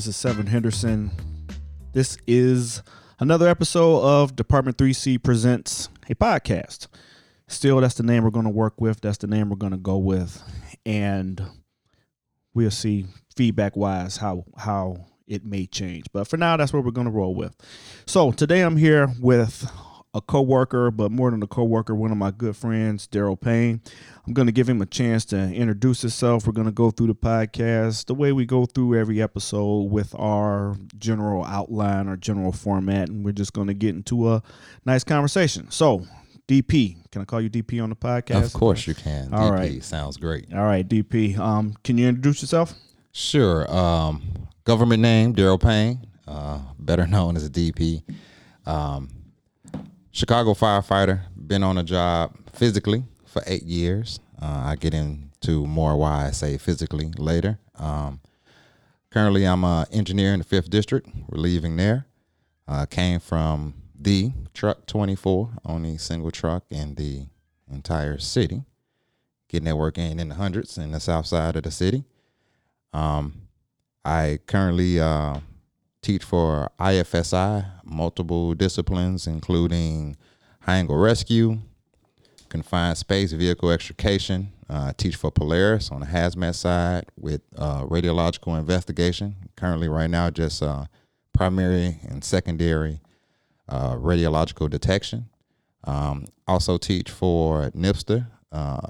Hi, this is Seven Henderson. This is another episode of Department 3C Presents a podcast. Still, that's the name we're going to work with. That's the name we're going to go with. And we'll see feedback wise how how it may change. But for now, that's what we're going to roll with. So today I'm here with a coworker, but more than a coworker, one of my good friends, Daryl Payne. I'm going to give him a chance to introduce himself. We're going to go through the podcast the way we go through every episode with our general outline or general format, and we're just going to get into a nice conversation. So, DP, can I call you DP on the podcast? Of course you can. All DP right. sounds great. All right, DP. Um, can you introduce yourself? Sure. Um, government name Daryl Payne, uh, better known as DP. Um, Chicago firefighter. Been on a job physically for eight years. Uh, I get into more why I say physically later. Um, currently, I'm an engineer in the fifth district. We're leaving there. Uh, came from the truck 24, only single truck in the entire city. Getting that work in in the hundreds in the south side of the city. Um, I currently uh, teach for IFSI, multiple disciplines, including high angle rescue, confined space vehicle extrication. Uh, teach for Polaris on the hazmat side with uh, radiological investigation. Currently, right now, just uh, primary and secondary uh, radiological detection. Um, also teach for NIPSTA, uh,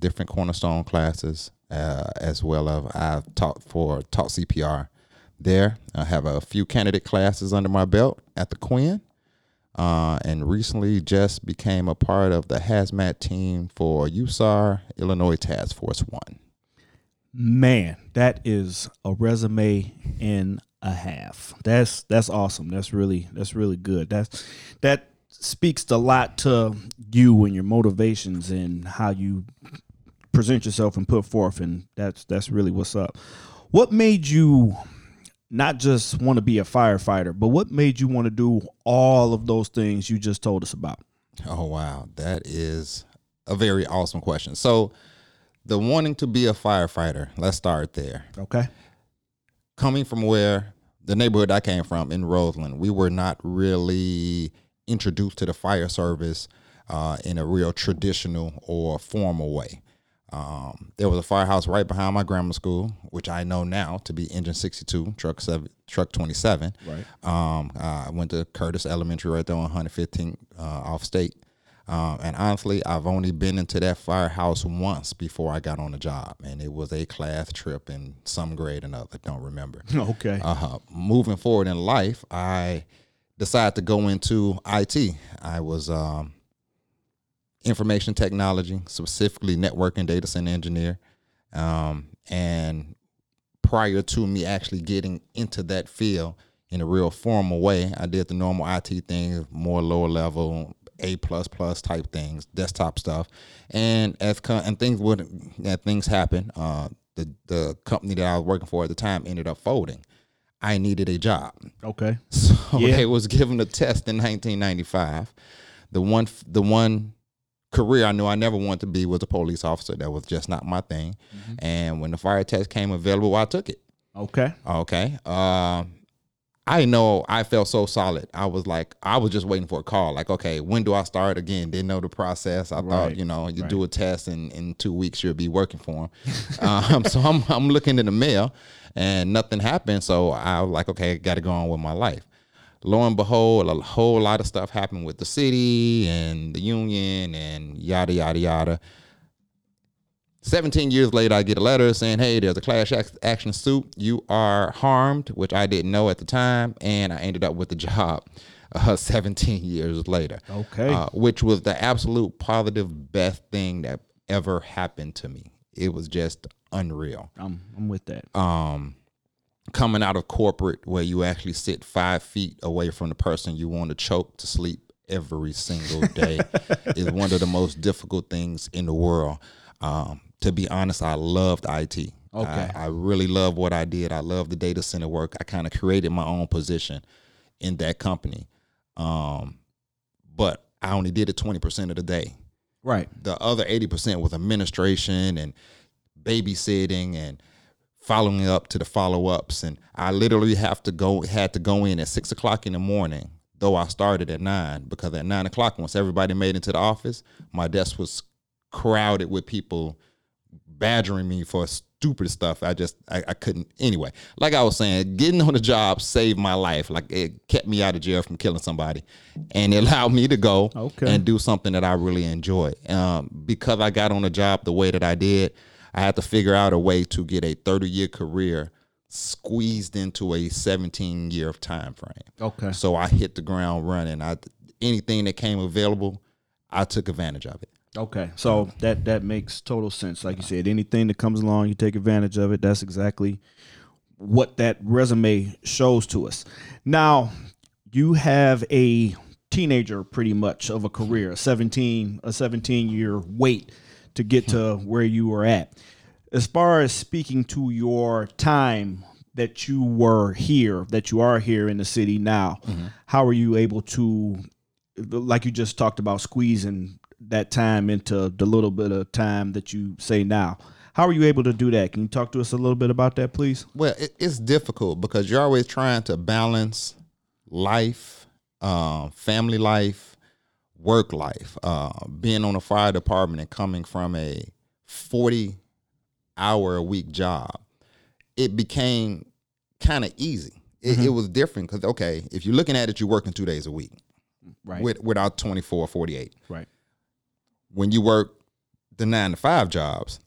different cornerstone classes, uh, as well as I've taught for taught CPR there. I have a few candidate classes under my belt at the Quinn, uh, and recently just became a part of the hazmat team for USAR Illinois Task Force One. Man, that is a resume in a half. That's that's awesome. That's really that's really good. That's that speaks a lot to you and your motivations and how you present yourself and put forth and that's that's really what's up. What made you not just want to be a firefighter, but what made you want to do all of those things you just told us about? Oh wow, that is a very awesome question. So, the wanting to be a firefighter. Let's start there. Okay. coming from where the neighborhood I came from in Roseland, we were not really introduced to the fire service uh, in a real traditional or formal way. Um, there was a firehouse right behind my grammar school, which I know now to be Engine 62, Truck seven, Truck 27. Right. Um, I went to Curtis Elementary right there on 115 uh, off state. Um, and honestly, I've only been into that firehouse once before I got on the job, and it was a class trip in some grade or another. Don't remember. Okay. Uh, moving forward in life, I decided to go into IT. I was um, information technology, specifically network and data center engineer. Um, and prior to me actually getting into that field in a real formal way, I did the normal IT things, more lower level, A plus plus type things, desktop stuff, and as co- and things would that things happen. Uh, the the company that I was working for at the time ended up folding. I needed a job. Okay. So Yeah. I was given a test in 1995. The one, the one career I knew I never wanted to be was a police officer. That was just not my thing. And when the fire test came available, I took it. Okay. Okay. Um, I know I felt so solid. I was like, I was just waiting for a call. Like, okay, when do I start again? Didn't know the process. I Right. thought, you know, you Right. do a test and in two weeks you'll be working for them. um, so I'm I'm looking in the mail and nothing happened. So I was like, okay, got to go on with my life. Lo and behold, a whole lot of stuff happened with the city and the union and yada yada yada. 17 years later, I get a letter saying, hey, there's a class action suit. You are harmed, which I didn't know at the time. And I ended up with the job uh, 17 years later. Okay. Uh, which was the absolute positive best thing that ever happened to me. It was just unreal. I'm I'm with that. Um, coming out of corporate where you actually sit five feet away from the person you want to choke to sleep every single day is one of the most difficult things in the world. Um, to be honest, I loved IT. Okay. I, I really love what I did. I love the data center work. I kind of created my own position in that company. Um, but I only did it 20% of the day. Right. The other 80% was administration and babysitting and following up to the follow ups, and I literally have to go had to go in at six o'clock in the morning. Though I started at nine because at nine o'clock, once everybody made into the office, my desk was crowded with people badgering me for stupid stuff. I just I, I, couldn't anyway. Like I was saying, getting on the job saved my life. Like it kept me out of jail from killing somebody, and it allowed me to go okay. and do something that I really enjoy. Um, because I got on the job the way that I did, I had to figure out a way to get a 30 year career squeezed into a 17 year time frame. Okay. So I hit the ground running. I anything that came available, I took advantage of it. Okay, so that that makes total sense. Like you said, anything that comes along, you take advantage of it. That's exactly what that resume shows to us. Now, you have a teenager, pretty much of a career, seventeen a seventeen year wait to get to where you were at. As far as speaking to your time that you were here, that you are here in the city now, mm-hmm. how are you able to, like you just talked about, squeezing that time into the little bit of time that you say now. How are you able to do that? Can you talk to us a little bit about that, please? Well, it, it's difficult because you're always trying to balance life, uh, family life, work life. Uh, being on a fire department and coming from a 40 hour a week job, it became kind of easy. It, mm-hmm. it was different because, okay, if you're looking at it, you're working two days a week. Right. With, without 24 48. Right when you work the nine to five jobs,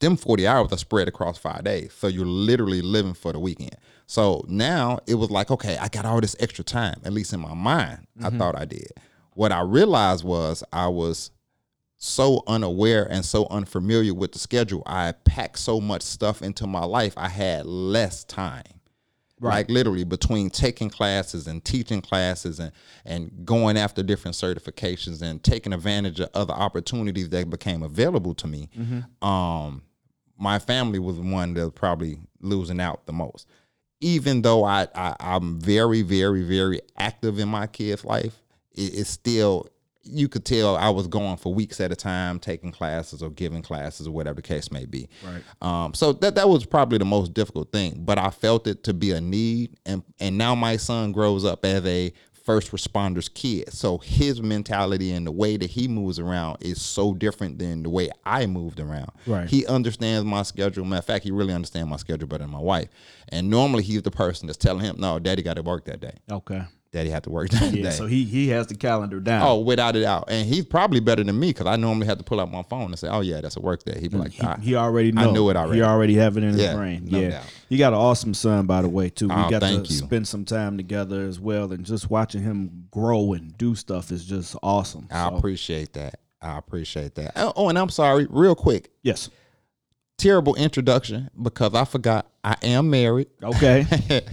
them 40 hours are spread across five days. So you're literally living for the weekend. So now it was like, okay, I got all this extra time, at least in my mind, mm-hmm. I thought I did. What I realized was I was so unaware and so unfamiliar with the schedule. I packed so much stuff into my life, I had less time. Right. Like literally between taking classes and teaching classes and and going after different certifications and taking advantage of other opportunities that became available to me. Mm-hmm. Um, my family was the one that was probably losing out the most. Even though I, I am very very very active in my kids' life, it, it's still you could tell I was going for weeks at a time, taking classes or giving classes or whatever the case may be. Right. Um, so that that was probably the most difficult thing, but I felt it to be a need, and and now my son grows up as a first responders kid, so his mentality and the way that he moves around is so different than the way I moved around. Right. He understands my schedule. Matter of fact, he really understands my schedule better than my wife. And normally he's the person that's telling him, "No, Daddy got to work that day." Okay that he had to work that yeah, day. So he he has the calendar down. Oh, without a doubt, and he's probably better than me because I normally have to pull out my phone and say, "Oh yeah, that's a work day." He'd be like, he, ah. he already know. I knew it already. He already have it in his yeah, brain. No yeah, doubt. you got an awesome son, by the way, too. We oh, got to you. spend some time together as well, and just watching him grow and do stuff is just awesome. I so. appreciate that. I appreciate that. Oh, oh, and I'm sorry, real quick. Yes terrible introduction because I forgot I am married. Okay.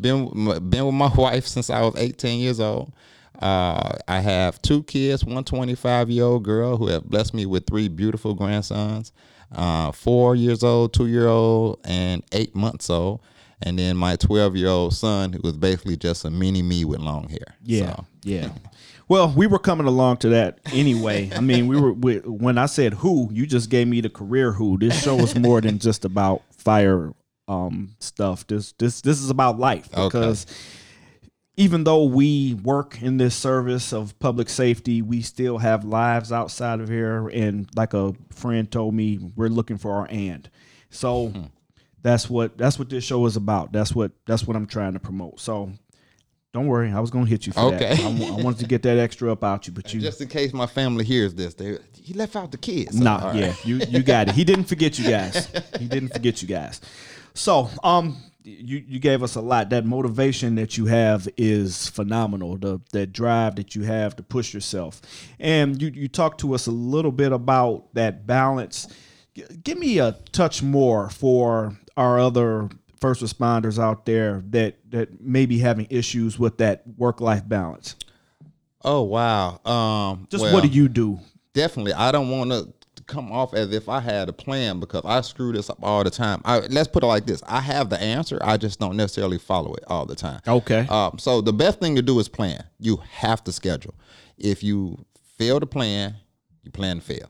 been been with my wife since I was 18 years old. Uh, I have two kids, one 25 year old girl who have blessed me with three beautiful grandsons, uh, four years old, two year old, and eight months old. And then my 12 year old son, who was basically just a mini me with long hair. Yeah. So. Yeah. Well, we were coming along to that anyway. I mean, we were we, when I said who, you just gave me the career who. This show is more than just about fire um, stuff. This this this is about life because okay. even though we work in this service of public safety, we still have lives outside of here. And like a friend told me, we're looking for our and. So. Hmm. That's what that's what this show is about. That's what that's what I'm trying to promote. So don't worry, I was gonna hit you for okay. that. I, I wanted to get that extra up out you, but you just in case my family hears this, they he left out the kids. So, nah, right. yeah, you you got it. He didn't forget you guys. He didn't forget you guys. So, um, you you gave us a lot. That motivation that you have is phenomenal. The that drive that you have to push yourself, and you you talked to us a little bit about that balance. G- give me a touch more for our other first responders out there that that may be having issues with that work life balance? Oh wow! Um, Just well, what do you do? Definitely, I don't want to come off as if I had a plan because I screw this up all the time. I, let's put it like this: I have the answer, I just don't necessarily follow it all the time. Okay. Um, so the best thing to do is plan. You have to schedule. If you fail to plan, you plan to fail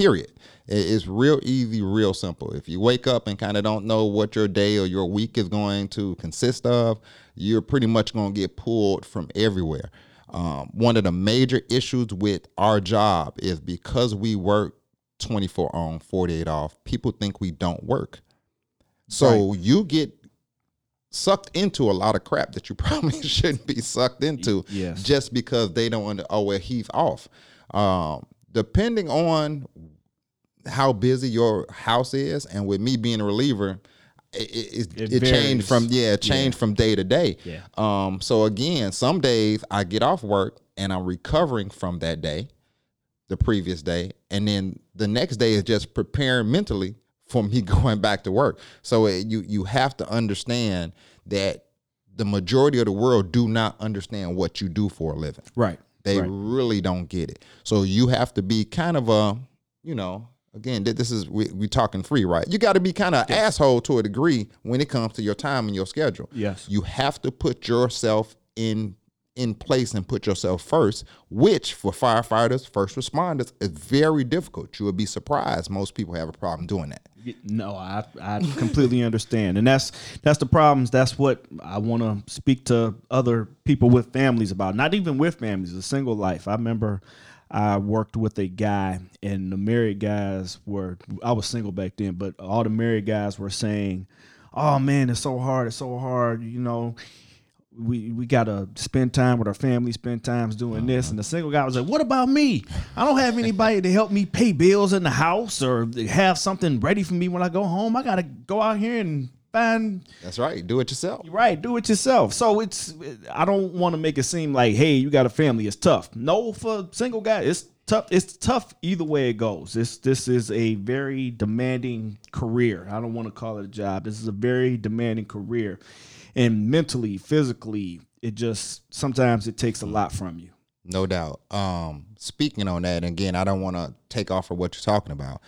Period. It's real easy, real simple. If you wake up and kind of don't know what your day or your week is going to consist of, you're pretty much going to get pulled from everywhere. Um, one of the major issues with our job is because we work 24 on, 48 off, people think we don't work. So right. you get sucked into a lot of crap that you probably shouldn't be sucked into yes. just because they don't under, oh well he's off um, depending on how busy your house is and with me being a reliever it, it, it, it changed from yeah it changed yeah. from day to day yeah. um so again some days i get off work and i'm recovering from that day the previous day and then the next day is just preparing mentally for me going back to work. So it, you you have to understand that the majority of the world do not understand what you do for a living. Right. They right. really don't get it. So you have to be kind of a, you know, again, this is we we talking free, right? You got to be kind of yes. asshole to a degree when it comes to your time and your schedule. Yes. You have to put yourself in in place and put yourself first, which for firefighters, first responders, is very difficult. You would be surprised. Most people have a problem doing that. No, I I completely understand, and that's that's the problems. That's what I want to speak to other people with families about. Not even with families, a single life. I remember I worked with a guy, and the married guys were. I was single back then, but all the married guys were saying, "Oh man, it's so hard. It's so hard." You know, we we gotta spend time with our family, spend times doing this. And the single guy was like, "What about me? I don't have anybody to help me pay bills in the house or have something ready for me when I go home. I gotta go out here and find." That's right. Do it yourself. Right. Do it yourself. So it's I don't want to make it seem like, hey, you got a family. It's tough. No, for single guy, it's tough. It's tough either way it goes. This this is a very demanding career. I don't want to call it a job. This is a very demanding career and mentally, physically, it just sometimes it takes a lot from you. No doubt. Um, speaking on that, again, I don't want to take off of what you're talking about.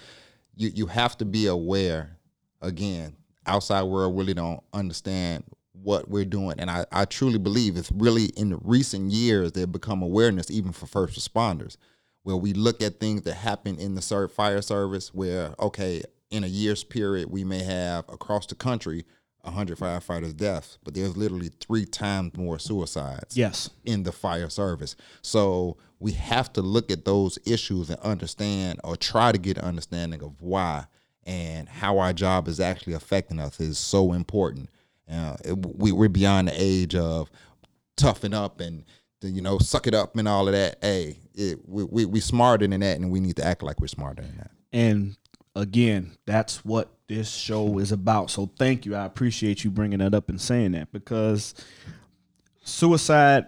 You you have to be aware. Again, outside world really don't understand what we're doing, and I I truly believe it's really in the recent years they've become awareness even for first responders, where we look at things that happen in the fire service, where okay, in a year's period we may have across the country 100 firefighters deaths, but there's literally three times more suicides. Yes. In the fire service. So we have to look at those issues and understand or try to get an understanding of why and how our job is actually affecting us is so important. Uh, it, we, we're beyond the age of toughen up and you know suck it up and all of that. Hey, it, we, we we smarter than that, and we need to act like we're smarter than that. And again, that's what this show is about. So thank you. I appreciate you bringing that up and saying that because suicide,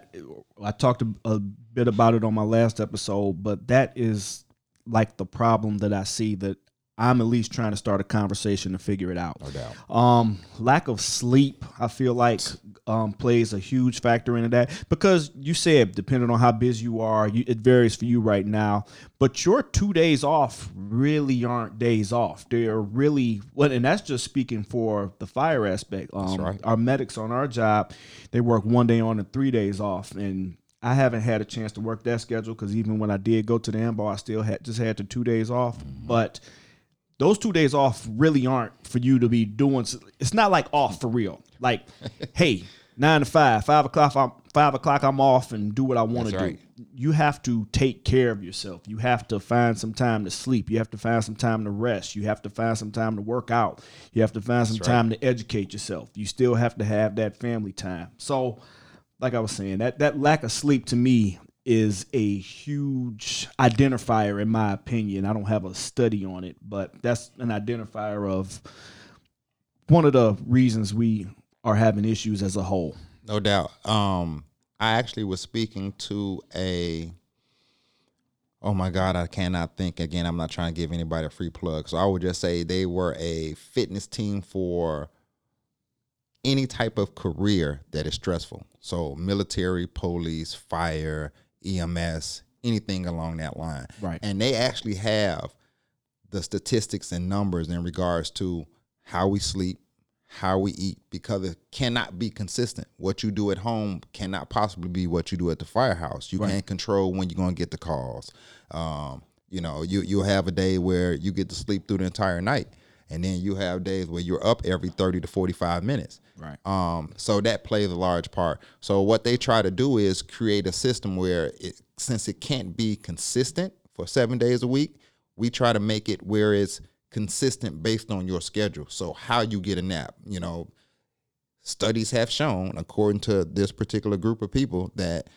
I talked a, bit about it on my last episode, but that is like the problem that I see that I'm at least trying to start a conversation to figure it out. No doubt. Um, lack of sleep, I feel like, um, plays a huge factor into that because you said depending on how busy you are, you, it varies for you right now. But your two days off really aren't days off. They're really what, and that's just speaking for the fire aspect. Um, that's right. Our medics on our job, they work one day on and three days off, and I haven't had a chance to work that schedule because even when I did go to the AMBO, I still had just had the two days off, mm-hmm. but those two days off really aren't for you to be doing. It's not like off for real. Like, hey, nine to five, five o'clock, I'm, five o'clock, I'm off and do what I want to right. do. You have to take care of yourself. You have to find some time to sleep. You have to find some time to rest. You have to find some time to work out. You have to find some That's time right. to educate yourself. You still have to have that family time. So, like I was saying, that that lack of sleep to me is a huge identifier in my opinion. I don't have a study on it, but that's an identifier of one of the reasons we are having issues as a whole. No doubt. Um, I actually was speaking to a oh my god, I cannot think again. I'm not trying to give anybody a free plug. So I would just say they were a fitness team for any type of career that is stressful. So military, police, fire, EMS, anything along that line. Right. And they actually have the statistics and numbers in regards to how we sleep, how we eat, because it cannot be consistent. What you do at home cannot possibly be what you do at the firehouse. You right. can't control when you're going to get the calls. Um, You know, you you'll have a day where you get to sleep through the entire night, and then you have days where you're up every thirty to forty five minutes. Right. Um, so that plays a large part. So what they try to do is create a system where, it, since it can't be consistent for seven days a week, we try to make it where it's consistent based on your schedule. So how you get a nap, you know, studies have shown, according to this particular group of people, that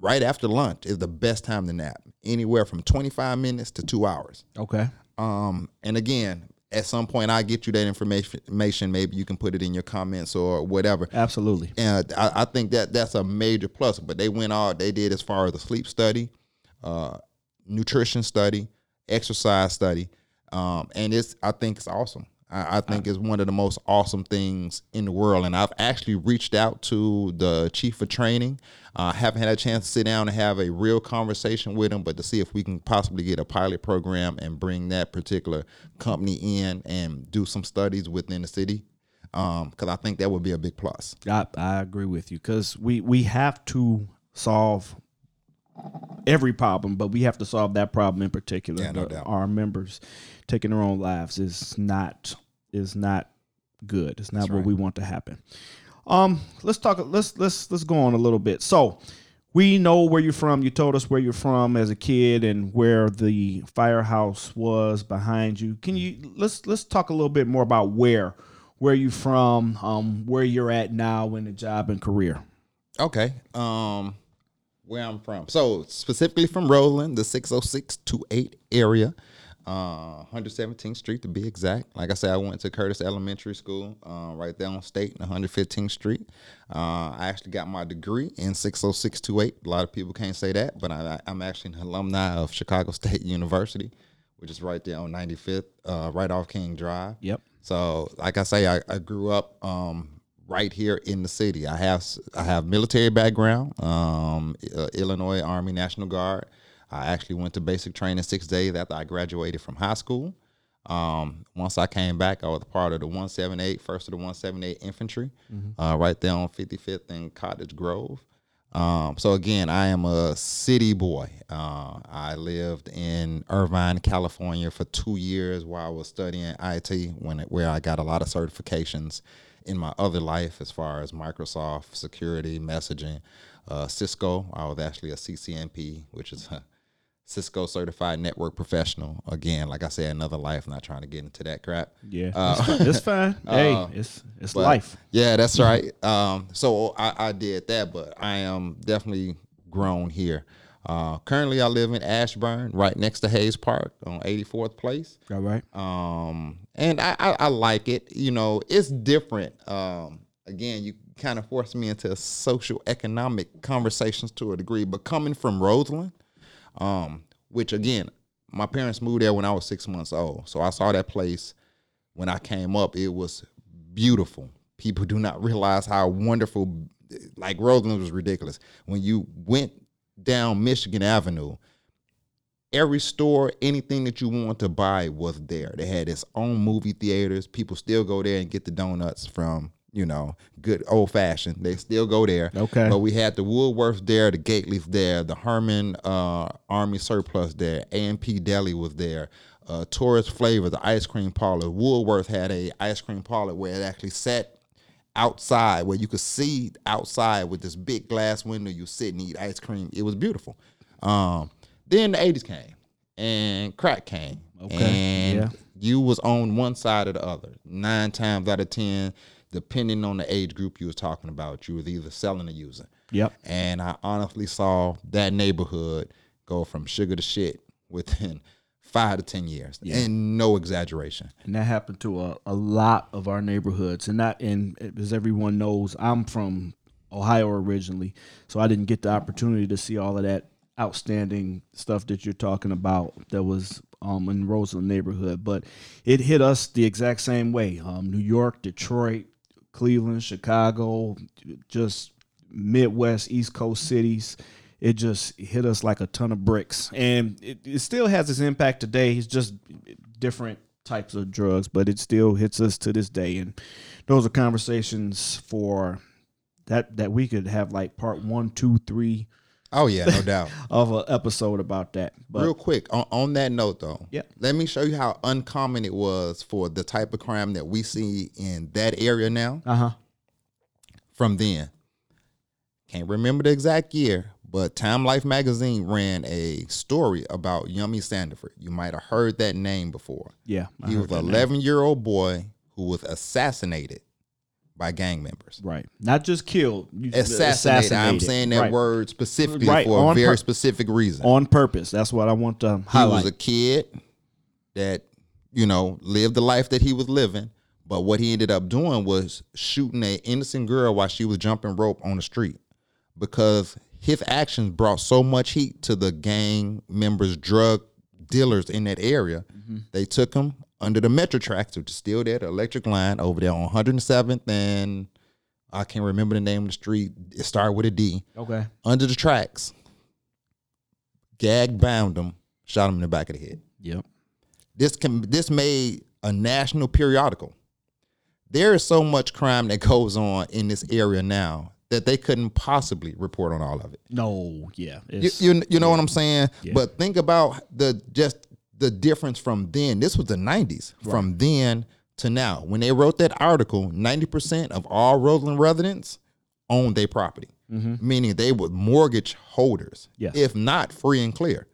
right after lunch is the best time to nap, anywhere from 25 minutes to two hours. Okay. Um, and again, at some point, I get you that information. Maybe you can put it in your comments or whatever. Absolutely. And I, I think that that's a major plus. But they went all they did as far as the sleep study, uh, nutrition study, exercise study, um, and it's I think it's awesome. I, I think is one of the most awesome things in the world. And I've actually reached out to the chief of training. I uh, haven't had a chance to sit down and have a real conversation with him, but to see if we can possibly get a pilot program and bring that particular company in and do some studies within the city because um, I think that would be a big plus. I, I agree with you because we we have to solve every problem, but we have to solve that problem in particular. Yeah, no doubt. Our members taking their own lives is not is not good. It's not That's what right. we want to happen. Um, let's talk. Let's let's let's go on a little bit. So. We know where you're from. You told us where you're from as a kid and where the firehouse was behind you. Can you let's let's talk a little bit more about where where you're from, um, where you're at now in the job and career. Okay. Um, where I'm from. So specifically from Roseland, the 60628 area, uh, 117th Street to be exact. Like I said, I went to Curtis Elementary School, uh, right there on State and 115th Street. Uh, I actually got my degree in 60628. A lot of people can't say that, but I, I'm actually an alumni of Chicago State University, which is right there on 95th, uh, right off King Drive. Yep. So, like I say, I, I grew up um, right here in the city. I have I have military background, um, uh, Illinois Army National Guard. I actually went to basic training six days after I graduated from high school. Um, once I came back, I was part of the 178, first of the 178 Infantry, uh, right there on 55th and Cottage Grove. Um, so again, I am a city boy. Uh, I lived in Irvine, California for two years while I was studying IT, when it, where I got a lot of certifications in my other life as far as Microsoft security, messaging, uh, Cisco. I was actually a CCNP, which is a Cisco certified network professional. Again, like I said, another life. Not trying to get into that crap. Yeah, Uh, it's, it's fine. hey, uh, it's it's but- life. Yeah, that's right. Um, so I, I did that, but I am definitely grown here. Uh, currently, I live in Ashburn, right next to Hayes Park on 84th Place. All right. Um, and I, I, I like it. You know, it's different. Um, again, you kind of forced me into social economic conversations to a degree, but coming from Roseland, um, which again, my parents moved there when I was six months old. So I saw that place when I came up. It was beautiful. People do not realize how wonderful, like Roseland was ridiculous. When you went down Michigan Avenue, every store, anything that you want to buy was there. They had its own movie theaters. People still go there and get the donuts from, you know, good old fashioned. They still go there. Okay. But we had the Woolworths there, the Gately's there, the Herman uh, Army Surplus there, A&P Deli was there, uh, Tourist Flavor, the ice cream parlor. Woolworth had a ice cream parlor where it actually sat outside where you could see outside with this big glass window. You sit and eat ice cream. It was beautiful. Um, then the eighties came and crack came. Okay, And yeah. you was on one side or the other. Nine times out of ten, depending on the age group you was talking about, you was either selling or using. Yep. And I honestly saw that neighborhood go from sugar to shit within five to ten years. And no exaggeration. And that happened to a, a lot of our neighborhoods. And not and as everyone knows, I'm from Ohio originally, so I didn't get the opportunity to see all of that outstanding stuff that you're talking about that was um, in Roseland neighborhood. But it hit us the exact same way. Um, New York, Detroit, Cleveland, Chicago, just Midwest, East Coast cities. It just hit us like a ton of bricks, and it, it still has its impact today. It's just different types of drugs, but it still hits us to this day. And those are conversations for that that we could have like part one, two, three, Oh yeah, no doubt. of an episode about that. But Real quick, on, on that note though, Yeah. let me show you how uncommon it was for the type of crime that we see in that area now uh huh. from then. Can't remember the exact year, but Time Life magazine ran a story about Yummy Sandifer. You might have heard that name before. Yeah. I he was an 11 year old boy who was assassinated by gang members. Right. Not just killed. You- Assassinated. I'm saying that Right. word specifically Right, for a very pur- specific reason. on purpose. That's what I want to he highlight. was a kid that you know lived the life that he was living but what he ended up doing was shooting a innocent girl while she was jumping rope on the street because his actions brought so much heat to the gang members drug dealers in that area mm-hmm. they took him under the metro tracks which is still there the electric line over there on 107th and i can't remember the name of the street it started with a d okay. under the tracks gag bound him shot him in the back of the head Yep. this can this made a national periodical. There is so much crime that goes on in this area now that they couldn't possibly report on all of it. No. Yeah. You, you, you know what I'm saying? Yeah. But think about the just the difference from then. This was the 90s. From then to now. When they wrote that article, 90% of all Roseland residents owned their property. Meaning they were mortgage holders. Mm-hmm. Yes. If not free and clear.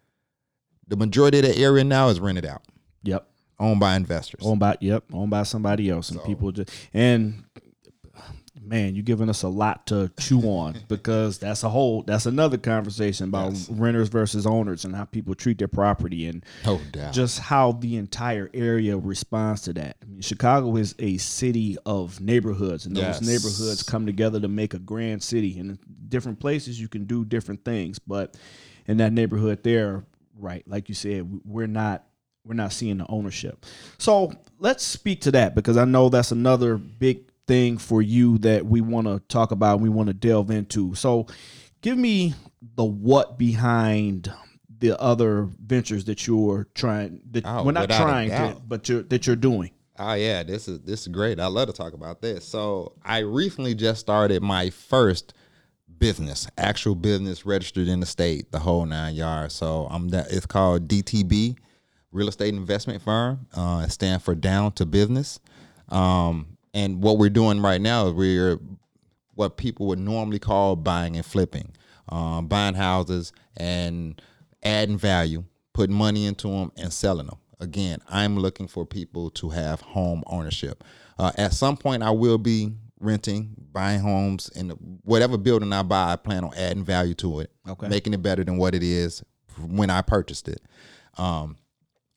The majority of the area now is rented out, yep. owned by investors. Owned by yep. Owned by somebody else, and people just and man, you're giving us a lot to chew on because that's a whole that's another conversation about Yes. renters versus owners and how people treat their property and No just how the entire area responds to that. I mean, Chicago is a city of neighborhoods, and those Yes. neighborhoods come together to make a grand city. And in different places, you can do different things, but in that neighborhood, there, right, like you said, we're not we're not seeing the ownership. So let's speak to that because I know that's another big thing for you that we want to talk about. and We want to delve into. So give me the what behind the other ventures that you're trying that Oh, we're not trying to but you're that you're doing Oh yeah, this is this is great. I love to talk about this. So I recently just started my first business, actual business registered in the state, the whole nine yards. So I'm that it's called DTB, Real Estate Investment Firm. Uh, it stands for Down to Business. Um, and what we're doing right now is we're what people would normally call buying and flipping, um, buying houses and adding value, putting money into them and selling them. Again, I'm looking for people to have home ownership. Uh, at some point, I will be renting, buying homes, and whatever building I buy, I plan on adding value to it, Okay. making it better than what it is when I purchased it. Um,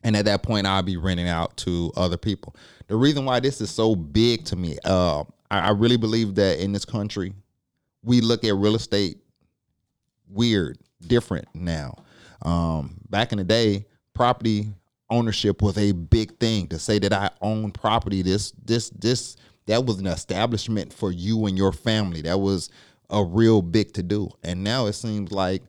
and at that point i'll be renting out to other people. The reason why this is so big to me uh, I, I really believe that in this country we look at real estate weird different now. Um, back in the day property ownership was a big thing. To say that i own property this this this that was an establishment for you and your family. That was a real big to do. And now it seems like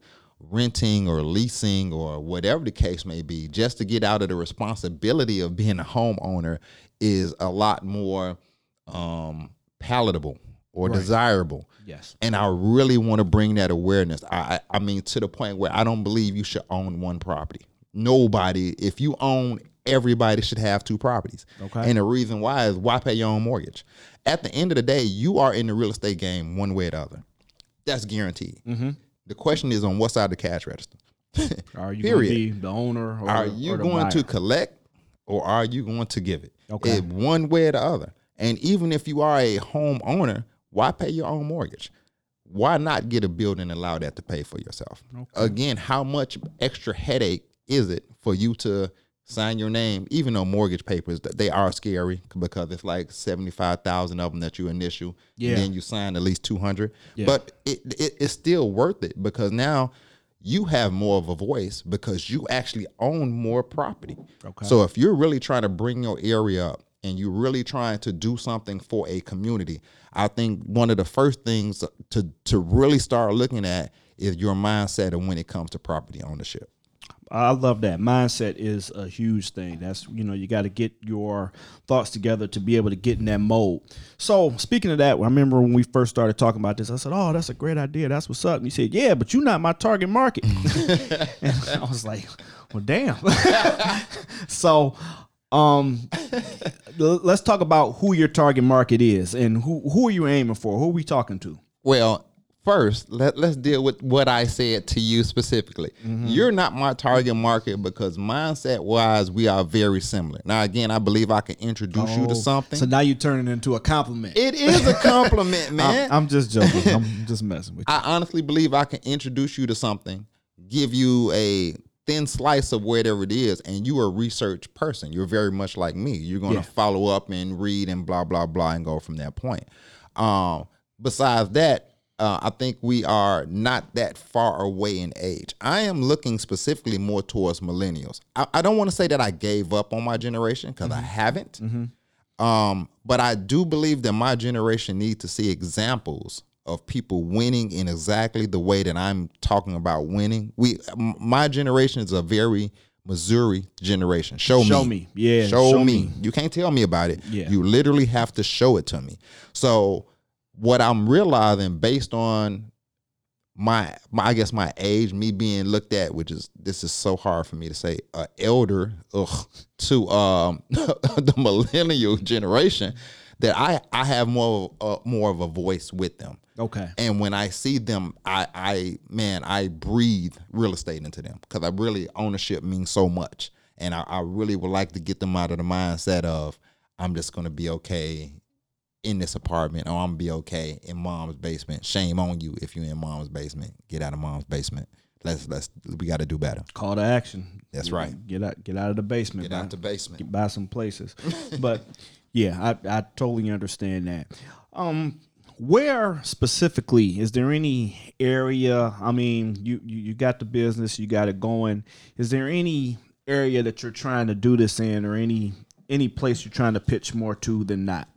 renting or leasing or whatever the case may be, just to get out of the responsibility of being a homeowner is a lot more um, palatable or desirable. yes And I really want to bring that awareness. I, I I mean, to the point where I don't believe you should own one property. Nobody, if you own, everybody should have two properties. Okay. And the reason why is why pay your own mortgage? At the end of the day, you are in the real estate game one way or the other. That's guaranteed. Mm-hmm. The question is on what side of the cash register. are you going to Period. be the owner or Are you or going to collect or are you going to give it? Okay. It- one way or the other. And even if you are a homeowner, why pay your own mortgage? Why not get a building and allow that to pay for yourself? Again, how much extra headache is it for you to sign your name, even though mortgage papers they are scary because it's like seventy five thousand of them that you initial, Yeah. and then you sign at least two hundred. Yeah. But it, it it's still worth it because now you have more of a voice because you actually own more property. Okay. So if you're really trying to bring your area up and you're really trying to do something for a community, I think one of the first things to to really start looking at is your mindset of when it comes to property ownership. I love that. Mindset is a huge thing. That's you know you got to get your thoughts together to be able to get in that mode. So speaking of that, I remember when we first started talking about this, I said, "Oh, that's a great idea. That's what's up." And you said, "Yeah, but you're not my target market." and I was like, "Well, damn." so um, let's talk about who your target market is and who who are you aiming for? Who are we talking to? Well, first let, let's deal with what i said to you specifically. Mm-hmm. you're not my target market because mindset wise we are very similar. Now again i believe i can introduce oh, you to oh, something. so now you're turning into a compliment. It is a compliment man. I'm, I'm, just joking. I'm just messing with you. i honestly believe i can introduce you to something give you a thin slice of whatever it is and you are a research person. You're very much like me. You're going to yeah. follow up and read and blah blah blah and go from that point. Um, besides that uh, I think we are not that far away in age. I am looking specifically more towards millennials. I, I don't want to say that I gave up on my generation because mm-hmm. I haven't. Mm-hmm. Um, but I do believe that my generation needs to see examples of people winning in exactly the way that I'm talking about winning. We, my generation is a very Missouri generation. Show, show me. me. Yeah. Show, show me. me. You can't tell me about it. Yeah. You literally have to show it to me. So what I'm realizing based on my, my I guess my age, me being looked at, which is this is so hard for me to say, uh, elder ugh, to um the millennial generation, that I I have more uh, more of a voice with them. Okay. And when I see them, I I man, I breathe real estate into them because I really ownership means so much, and I, I really would like to get them out of the mindset of I'm just gonna be okay in this apartment, or I'm gonna be okay in mom's basement. Shame on you if you're in mom's basement. Get out of mom's basement. Let's let's we got to do better. Call to action. That's get, right. Get out get out of the basement. Get out the basement. Get buy some places. but yeah, I I totally understand that. Um, where specifically is there any area? I mean, you you, you got the business, you got it going. Is there any area that you're trying to do this in, or any any place you're trying to pitch more to than not?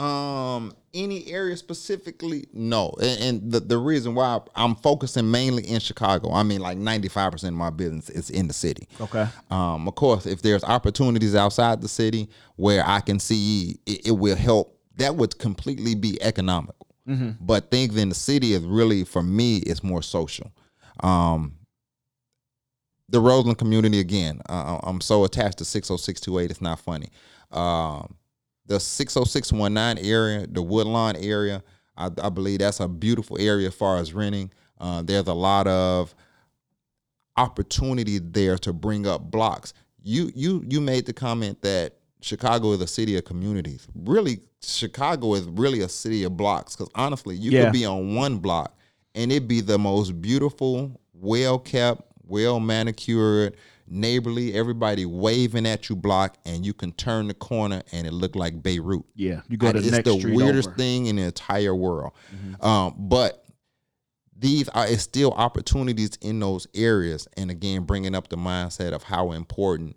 Um, any area specifically? No. And, and, the, the reason why I'm focusing mainly in Chicago, I mean, like 95% of my business is in the city. Okay. Um, of course, if there's opportunities outside the city where I can see it, it will help, that would completely be economical. Mm-hmm. But things in the city is really, for me, it's more social. Um, the Roseland community, again, uh, I'm so attached to 60628, it's not funny. Um, the 60619 area, the Woodlawn area, I, I, believe that's a beautiful area as far as renting. Uh, there's a lot of opportunity there to bring up blocks. You you you made the comment that Chicago is a city of communities. Really, Chicago is really a city of blocks because honestly, you yeah. could be on one block and it'd be the most beautiful, well kept, well manicured, neighborly, everybody waving at you block, and you can turn the corner and it looked like Beirut. Yeah, you go it to it's the weirdest over. thing in the entire world. Mm-hmm. Um, but these are it's still opportunities in those areas, and again, bringing up the mindset of how important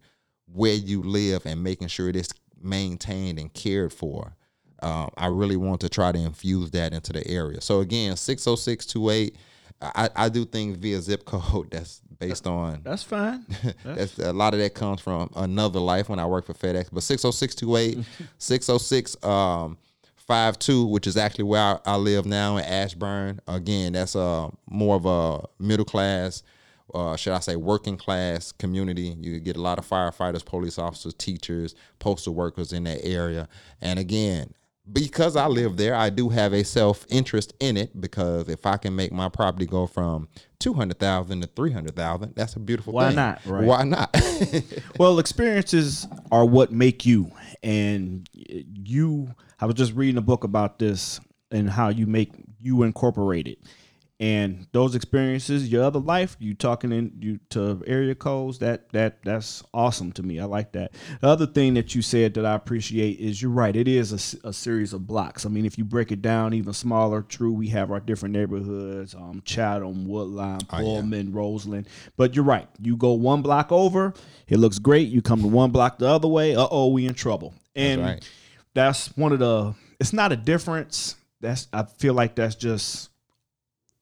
where you live and making sure it's maintained and cared for. Um, I really want to try to infuse that into the area. So again, 60628 I, I do things via zip code. That's based on. That's fine. That's, a lot of that comes from another life when I worked for FedEx. But 60628, 606 um, 52, which is actually where I, I, live now in Ashburn. Again, that's a more of a middle class, uh, should I say, working class community. You get a lot of firefighters, police officers, teachers, postal workers in that area. And again, because I live there, I do have a self interest in it because if I can make my property go from two hundred thousand to three hundred thousand, that's a beautiful Why thing. not? Right? Why not? well, experiences are what make you, and you. I was just reading a book about this and how you make you incorporate it and those experiences your other life you talking in you to area codes that that that's awesome to me. I like that. The other thing that you said that i appreciate is you're right it is a, a series of blocks. I mean if you break it down even smaller true we have our different neighborhoods um chatham woodlawn pullman oh, yeah. roseland. But you're right you go one block over it looks great you come to one block the other way uh-oh we in trouble. And that's, right. that's one of the it's not a difference. That's i feel like that's just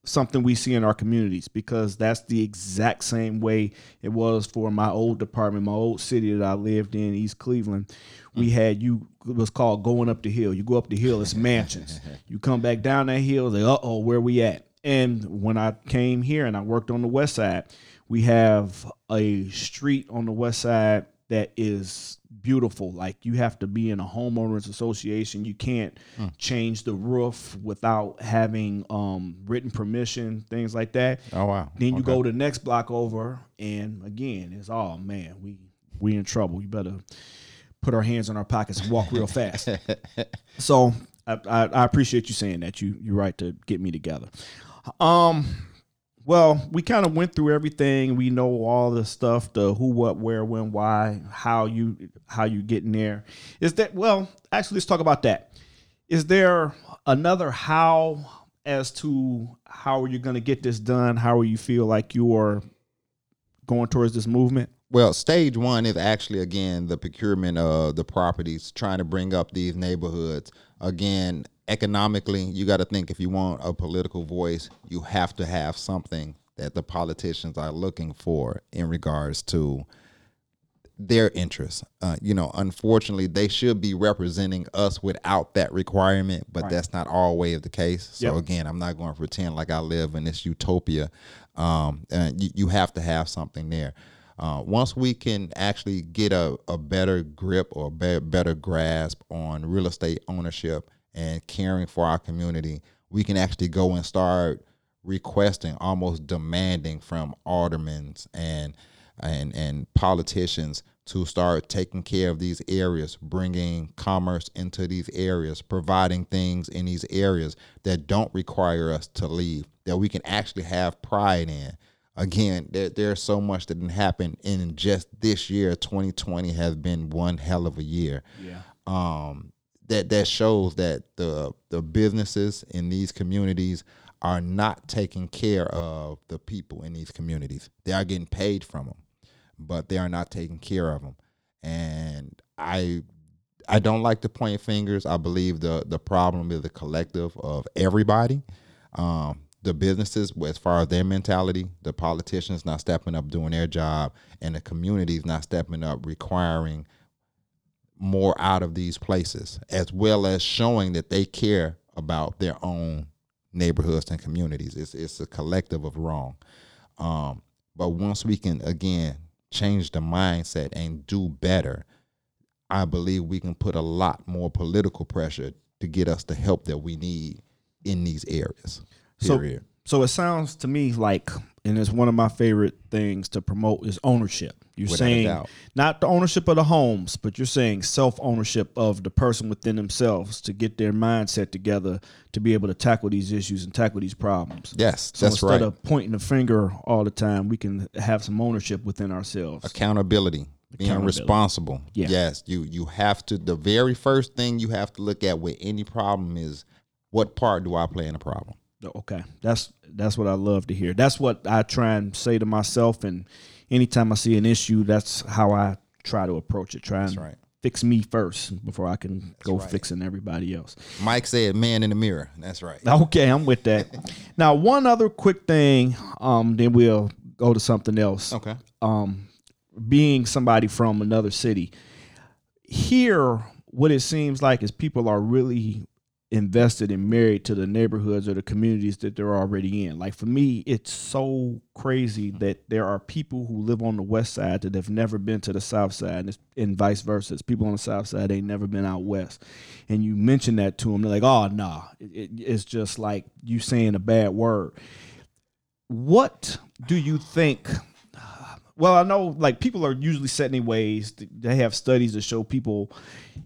something we see in our communities because that's the exact same way it was for my old department, my old city that I lived in, East Cleveland. We had you it was called going up the hill. You go up the hill, it's mansions. you come back down that hill, they uh oh, where we at? And when I came here and I worked on the west side, we have a street on the west side that is beautiful. Like you have to be in a homeowners association. You can't mm. change the roof without having um, written permission, things like that. Oh wow. Then you go to the next block over, and again, it's all oh, man, we we in trouble. You better put our hands in our pockets and walk real fast. so I, I, I appreciate you saying that. You you're right to get me together. Um well, we kind of went through everything. We know all the stuff, the who, what, where, when, why, how you how you getting there. Is that well, actually let's talk about that. Is there another how as to how are you going to get this done? How are you feel like you are going towards this movement? Well, stage one is actually again the procurement of the properties, trying to bring up these neighborhoods. Again, economically, you got to think if you want a political voice, you have to have something that the politicians are looking for in regards to their interests. Uh, you know, unfortunately, they should be representing us without that requirement, but right. that's not always the case. So yep. again, I'm not going to pretend like I live in this utopia. Um, and you, you have to have something there. Uh, once we can actually get a, a better grip or be- better grasp on real estate ownership and caring for our community, we can actually go and start requesting, almost demanding from aldermen and and and politicians to start taking care of these areas, bringing commerce into these areas, providing things in these areas that don't require us to leave, that we can actually have pride in. Again, there, there's so much that didn't happen in just this year. 2020 has been one hell of a year. Yeah. Um, that that shows that the the businesses in these communities are not taking care of the people in these communities. They are getting paid from them, but they are not taking care of them. And I I don't like to point fingers. I believe the the problem is the collective of everybody. Um, the businesses, as far as their mentality, the politicians not stepping up doing their job, and the communities not stepping up requiring more out of these places, as well as showing that they care about their own neighborhoods and communities. It's it's a collective of wrong. Um, but once we can again change the mindset and do better, I believe we can put a lot more political pressure to get us the help that we need in these areas. Period. So, so it sounds to me like, and it's one of my favorite things to promote is ownership. You're Without saying not the ownership of the homes, but you're saying self ownership of the person within themselves to get their mindset together to be able to tackle these issues and tackle these problems. Yes, so that's instead right. Instead of pointing the finger all the time, we can have some ownership within ourselves. Accountability, being responsible. Yeah. Yes, you you have to. The very first thing you have to look at with any problem is what part do I play in the problem. Okay, that's that's what I love to hear. That's what I try and say to myself and anytime I see an issue, that's how I try to approach it. Try and right. fix me first before I can that's go right. fixing everybody else. Mike said, "Man in the mirror." That's right. Okay, I'm with that. now, one other quick thing, um, then we'll go to something else. Okay. Um, being somebody from another city, here, what it seems like is people are really invested and married to the neighborhoods or the communities that they're already in. Like for me, it's so crazy mm-hmm. that there are people who live on the west side that have never been to the south side, and, and vice versa. It's people on the south side ain't never been out west, and you mention that to them, they're like, "Oh, nah." It, it's just like you saying a bad word. What do you think? Well, I know like people are usually set in ways. They have studies that show people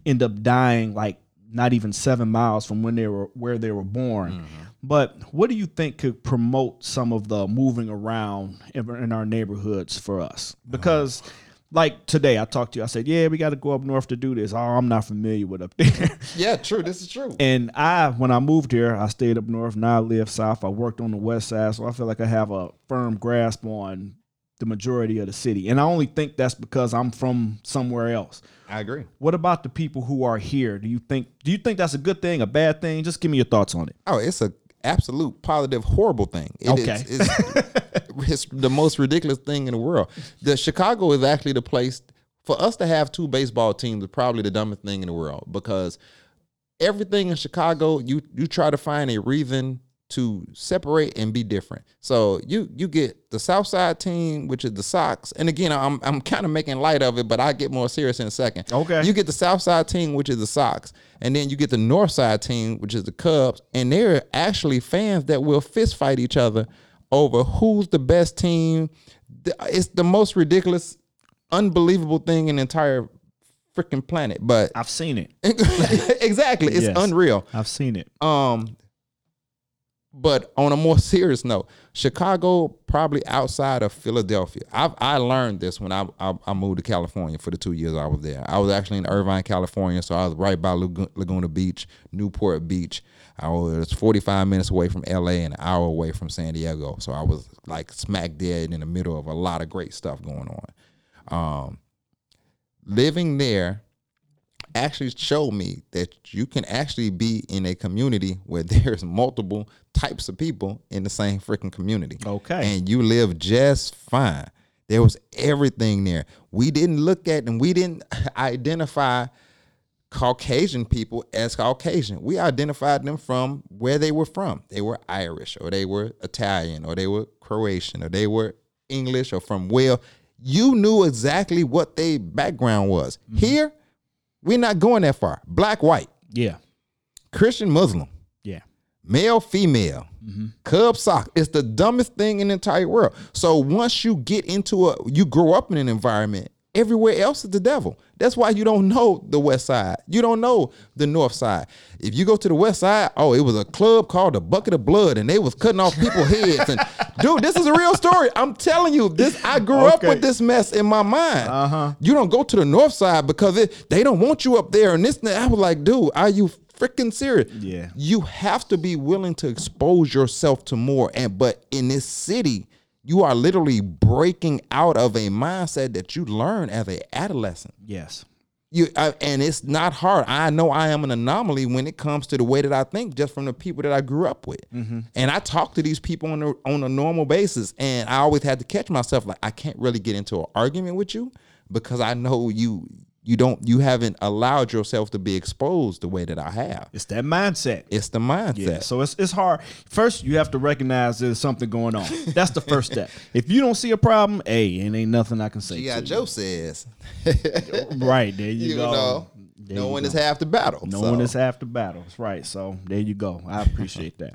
end up dying like not even seven miles from when they were where they were born. Mm-hmm. But what do you think could promote some of the moving around in, in our neighborhoods for us? Because uh-huh. like today, I talked to you. I said, "Yeah, we got to go up north to do this." Oh, I'm not familiar with up there. yeah, true. This is true. And I, when I moved here, I stayed up north. Now I live south. I worked on the west side, so I feel like I have a firm grasp on the majority of the city. And I only think that's because I'm from somewhere else. I agree. What about the people who are here? Do you think do you think that's a good thing, a bad thing? Just give me your thoughts on it. Oh, it's a absolute positive horrible thing. It is- Okay. it's, it's the most ridiculous thing in the world. The Chicago is actually the place for us to have two baseball teams is probably the dumbest thing in the world because everything in Chicago, you you try to find a reason to separate and be different. So you you get the South Side team, which is the Sox, and again, I'm I'm kind of making light of it, but I get more serious in a second. Okay. You get the South Side team, which is the Sox, and then you get the North Side team, which is the Cubs, and they're actually fans that will fist fight each other over who's the best team. It's the most ridiculous, unbelievable thing in the entire freaking planet. But I've seen it. exactly, it's Yes. unreal. I've seen it. Um, but on a more serious note, Chicago probably outside of Philadelphia. I I learned this when I, I I moved to California for the two years I was there. I was actually in Irvine, California, so I was right by Laguna Beach, Newport Beach. I was 45 minutes away from LA and an hour away from San Diego. So I was like smack dead in the middle of a lot of great stuff going on. Um, living there actually showed me that you can actually be in a community where there's multiple types of people in the same freaking community. Okay. And you live just fine. There was everything there. We didn't look at and we didn't identify Caucasian people as Caucasian. We identified them from where they were from. They were Irish or they were Italian or they were Croatian or they were English or from where You knew exactly what their background was. Mm-hmm. Here, we're not going that far. Black, white, Yeah. Christian, Muslim, Yeah. male, female, mm-hmm. Cub sock. It's the dumbest thing in the entire world. So once you get into a, you grow up in an environment. Everywhere else is the devil. That's why you don't know the west side. You don't know the north side. If you go to the west side, oh, it was a club called the Bucket of Blood, and they was cutting off people's heads. And dude, this is a real story. I'm telling you, this. I grew up with this mess in my mind. Uh-huh. You don't go to the north side because it, they don't want you up there. And this, and that. I was like, dude, are you freaking serious? Yeah. you have to be willing to expose yourself to more and but in this city you are literally breaking out of a mindset that you learn as a adolescent. Yes. you I, and it's not hard. I know i am an anomaly when it comes to the way that i think just from the people that i grew up with. Mm-hmm. And i talk to these people on a, on a normal basis and i always had to catch myself like i can't really get into an argument with you because i know you you don't you haven't allowed yourself to be exposed the way that i have It's that mindset. it's the mindset Yeah, so it's it's hard. First, you have to recognize there's something going on. That's the first step. If you don't see a problem, hey, and ain't nothing I can say. Yeah, Joe says. Right there, you, you go. know, There no one go. is half the battle. No so. one is half the battle. That's right. So there you go. I appreciate that.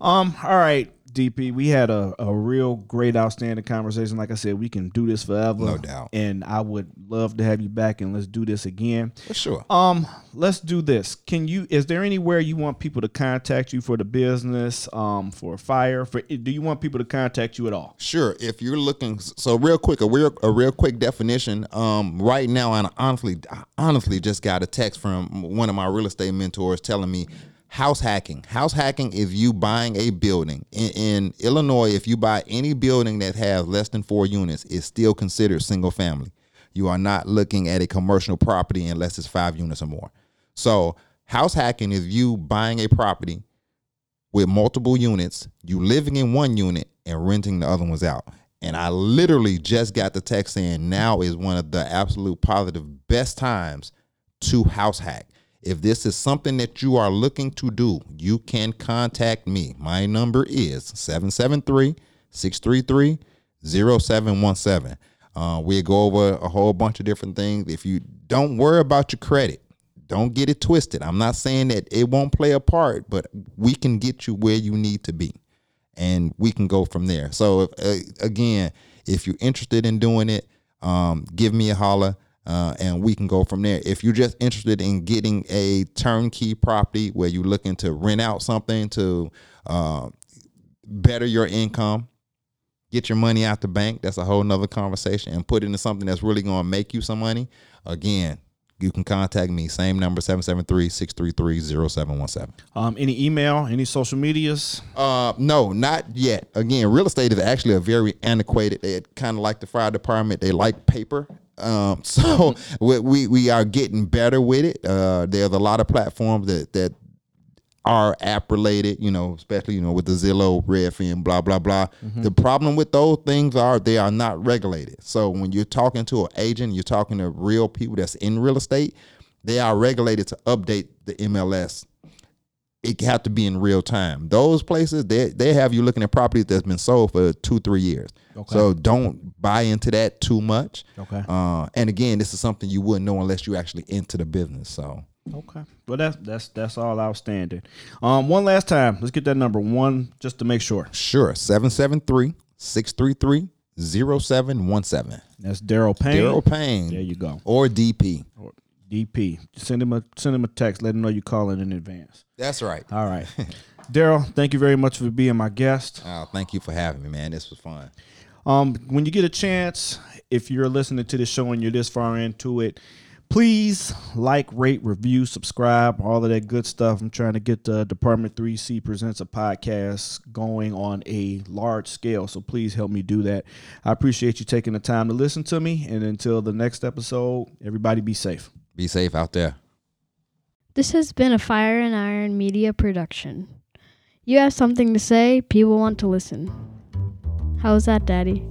Um, all right, DP. We had a, a real great outstanding conversation. Like I said, we can do this forever. No doubt. And I would love to have you back and let's do this again. For sure. Um, let's do this. Can you is there anywhere you want people to contact you for the business, um, for fire? For do you want people to contact you at all? Sure. If you're looking, so real quick, a real a real quick definition. Um, right now, and honestly, I honestly just got a text from one of my real estate mentors telling me house hacking. House hacking is you buying a building in, in Illinois. If you buy any building that has less than four units, it's still considered single family. You are not looking at a commercial property unless it's five units or more. So house hacking is you buying a property with multiple units, you living in one unit and renting the other ones out. And I literally just got the text saying now is one of the absolute positive best times to house hack. If this is something that you are looking to do, you can contact me. My number is 773 633 0717. Uh, we go over a whole bunch of different things. If you don't worry about your credit, don't get it twisted. I'm not saying that it won't play a part, but we can get you where you need to be and we can go from there. So uh, again, if you're interested in doing it, um, give me a holler. Uh, and we can go from there. If you're just interested in getting a turnkey property where you're looking to rent out something to uh, better your income, get your money out the bank, that's a whole nother conversation, and put it into something that's really going to make you some money. Again, you can contact me. Same number, 773-633-0717. Um, any email, any social medias? Uh, no, not yet. Again, real estate is actually a very antiquated. They kind of like the fire department. They like paper. Um, so we, we we are getting better with it. Uh, there's a lot of platforms that that are app related, you know, especially you know with the Zillow, Redfin, blah blah blah. The problem with those things are they are not regulated. So when you're talking to an agent, you're talking to real people that's in real estate, they are regulated to update the MLS. It have to be in real time. Those places they they have you looking at properties that's been sold for two three years. Okay. So don't buy into that too much. Okay. Uh, and again, this is something you wouldn't know unless you actually into the business. So Okay. Well, that's that's that's all outstanding. Um, one last time, let's get that number one just to make sure. Sure. 773 633 0717. That's Daryl Payne. Daryl Payne. There you go. Or DP. Or DP. Send him a send him a text. Let him know you're calling in advance. That's right. All right. Daryl, thank you very much for being my guest. Oh, thank you for having me, man. This was fun. Um, when you get a chance, if you're listening to the show and you're this far into it, please like, rate, review, subscribe, all of that good stuff. I'm trying to get the Department 3C Presents a podcast going on a large scale. So please help me do that. I appreciate you taking the time to listen to me. And until the next episode, everybody be safe. Be safe out there. This has been a Fire and Iron Media production. You have something to say, people want to listen. How's that, Daddy?